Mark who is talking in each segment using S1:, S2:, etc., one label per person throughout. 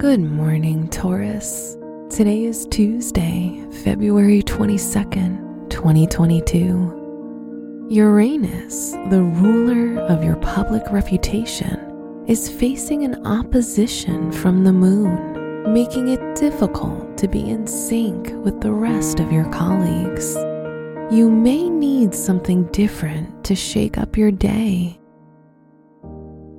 S1: Good morning, Taurus. Today is Tuesday, February 22nd, 2022. Uranus, the ruler of your public reputation, is facing an opposition from the moon, making it difficult to be in sync with the rest of your colleagues. You may need something different to shake up your day.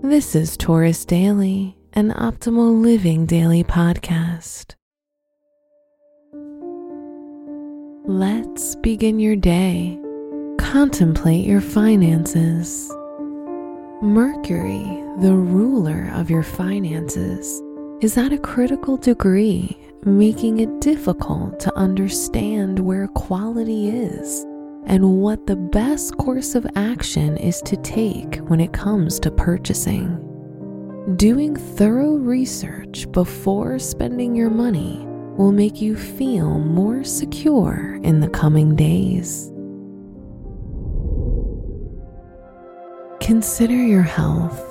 S1: This is Taurus Daily an optimal living daily podcast. Let's begin your day. Contemplate your finances. Mercury, the ruler of your finances, is at a critical degree, making it difficult to understand where quality is and what the best course of action is to take when it comes to purchasing. Doing thorough research before spending your money will make you feel more secure in the coming days. Consider your health.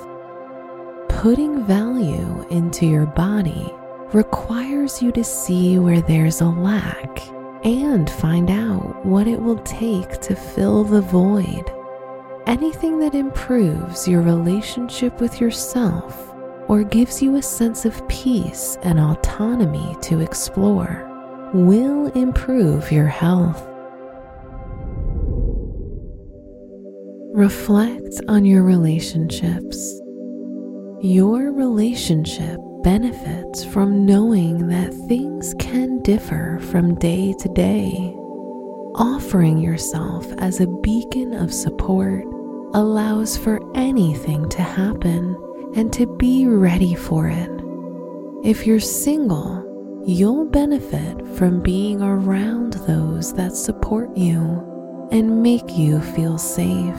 S1: Putting value into your body requires you to see where there's a lack and find out what it will take to fill the void anything that improves your relationship with yourself or gives you a sense of peace and autonomy to explore will improve your health. Reflect on your relationships. Your relationship benefits from knowing that things can differ from day to day. Offering yourself as a beacon of support allows for anything to happen and to be ready for it. If you're single, you'll benefit from being around those that support you and make you feel safe.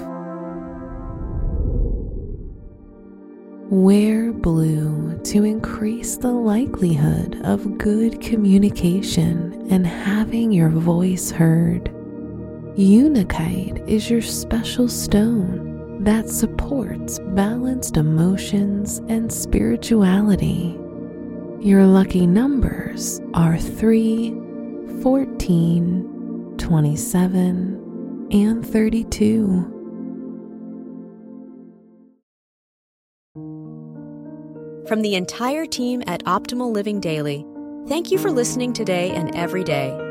S1: Wear blue to increase the likelihood of good communication and having your voice heard. Unakite is your special stone that supports balanced emotions and spirituality. Your lucky numbers are 3, 14, 27, and 32.
S2: From the entire team at Optimal Living Daily, thank you for listening today and every day